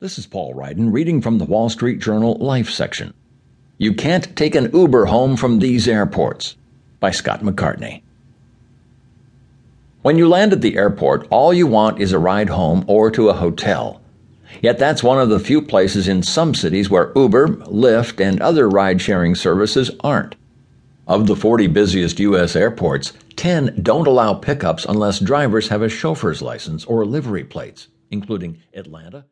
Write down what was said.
This is Paul Ryden reading from the Wall Street Journal Life section. You Can't Take an Uber Home from These Airports by Scott McCartney. When you land at the airport, all you want is a ride home or to a hotel. Yet that's one of the few places in some cities where Uber, Lyft, and other ride sharing services aren't. Of the 40 busiest U.S. airports, 10 don't allow pickups unless drivers have a chauffeur's license or livery plates, including Atlanta.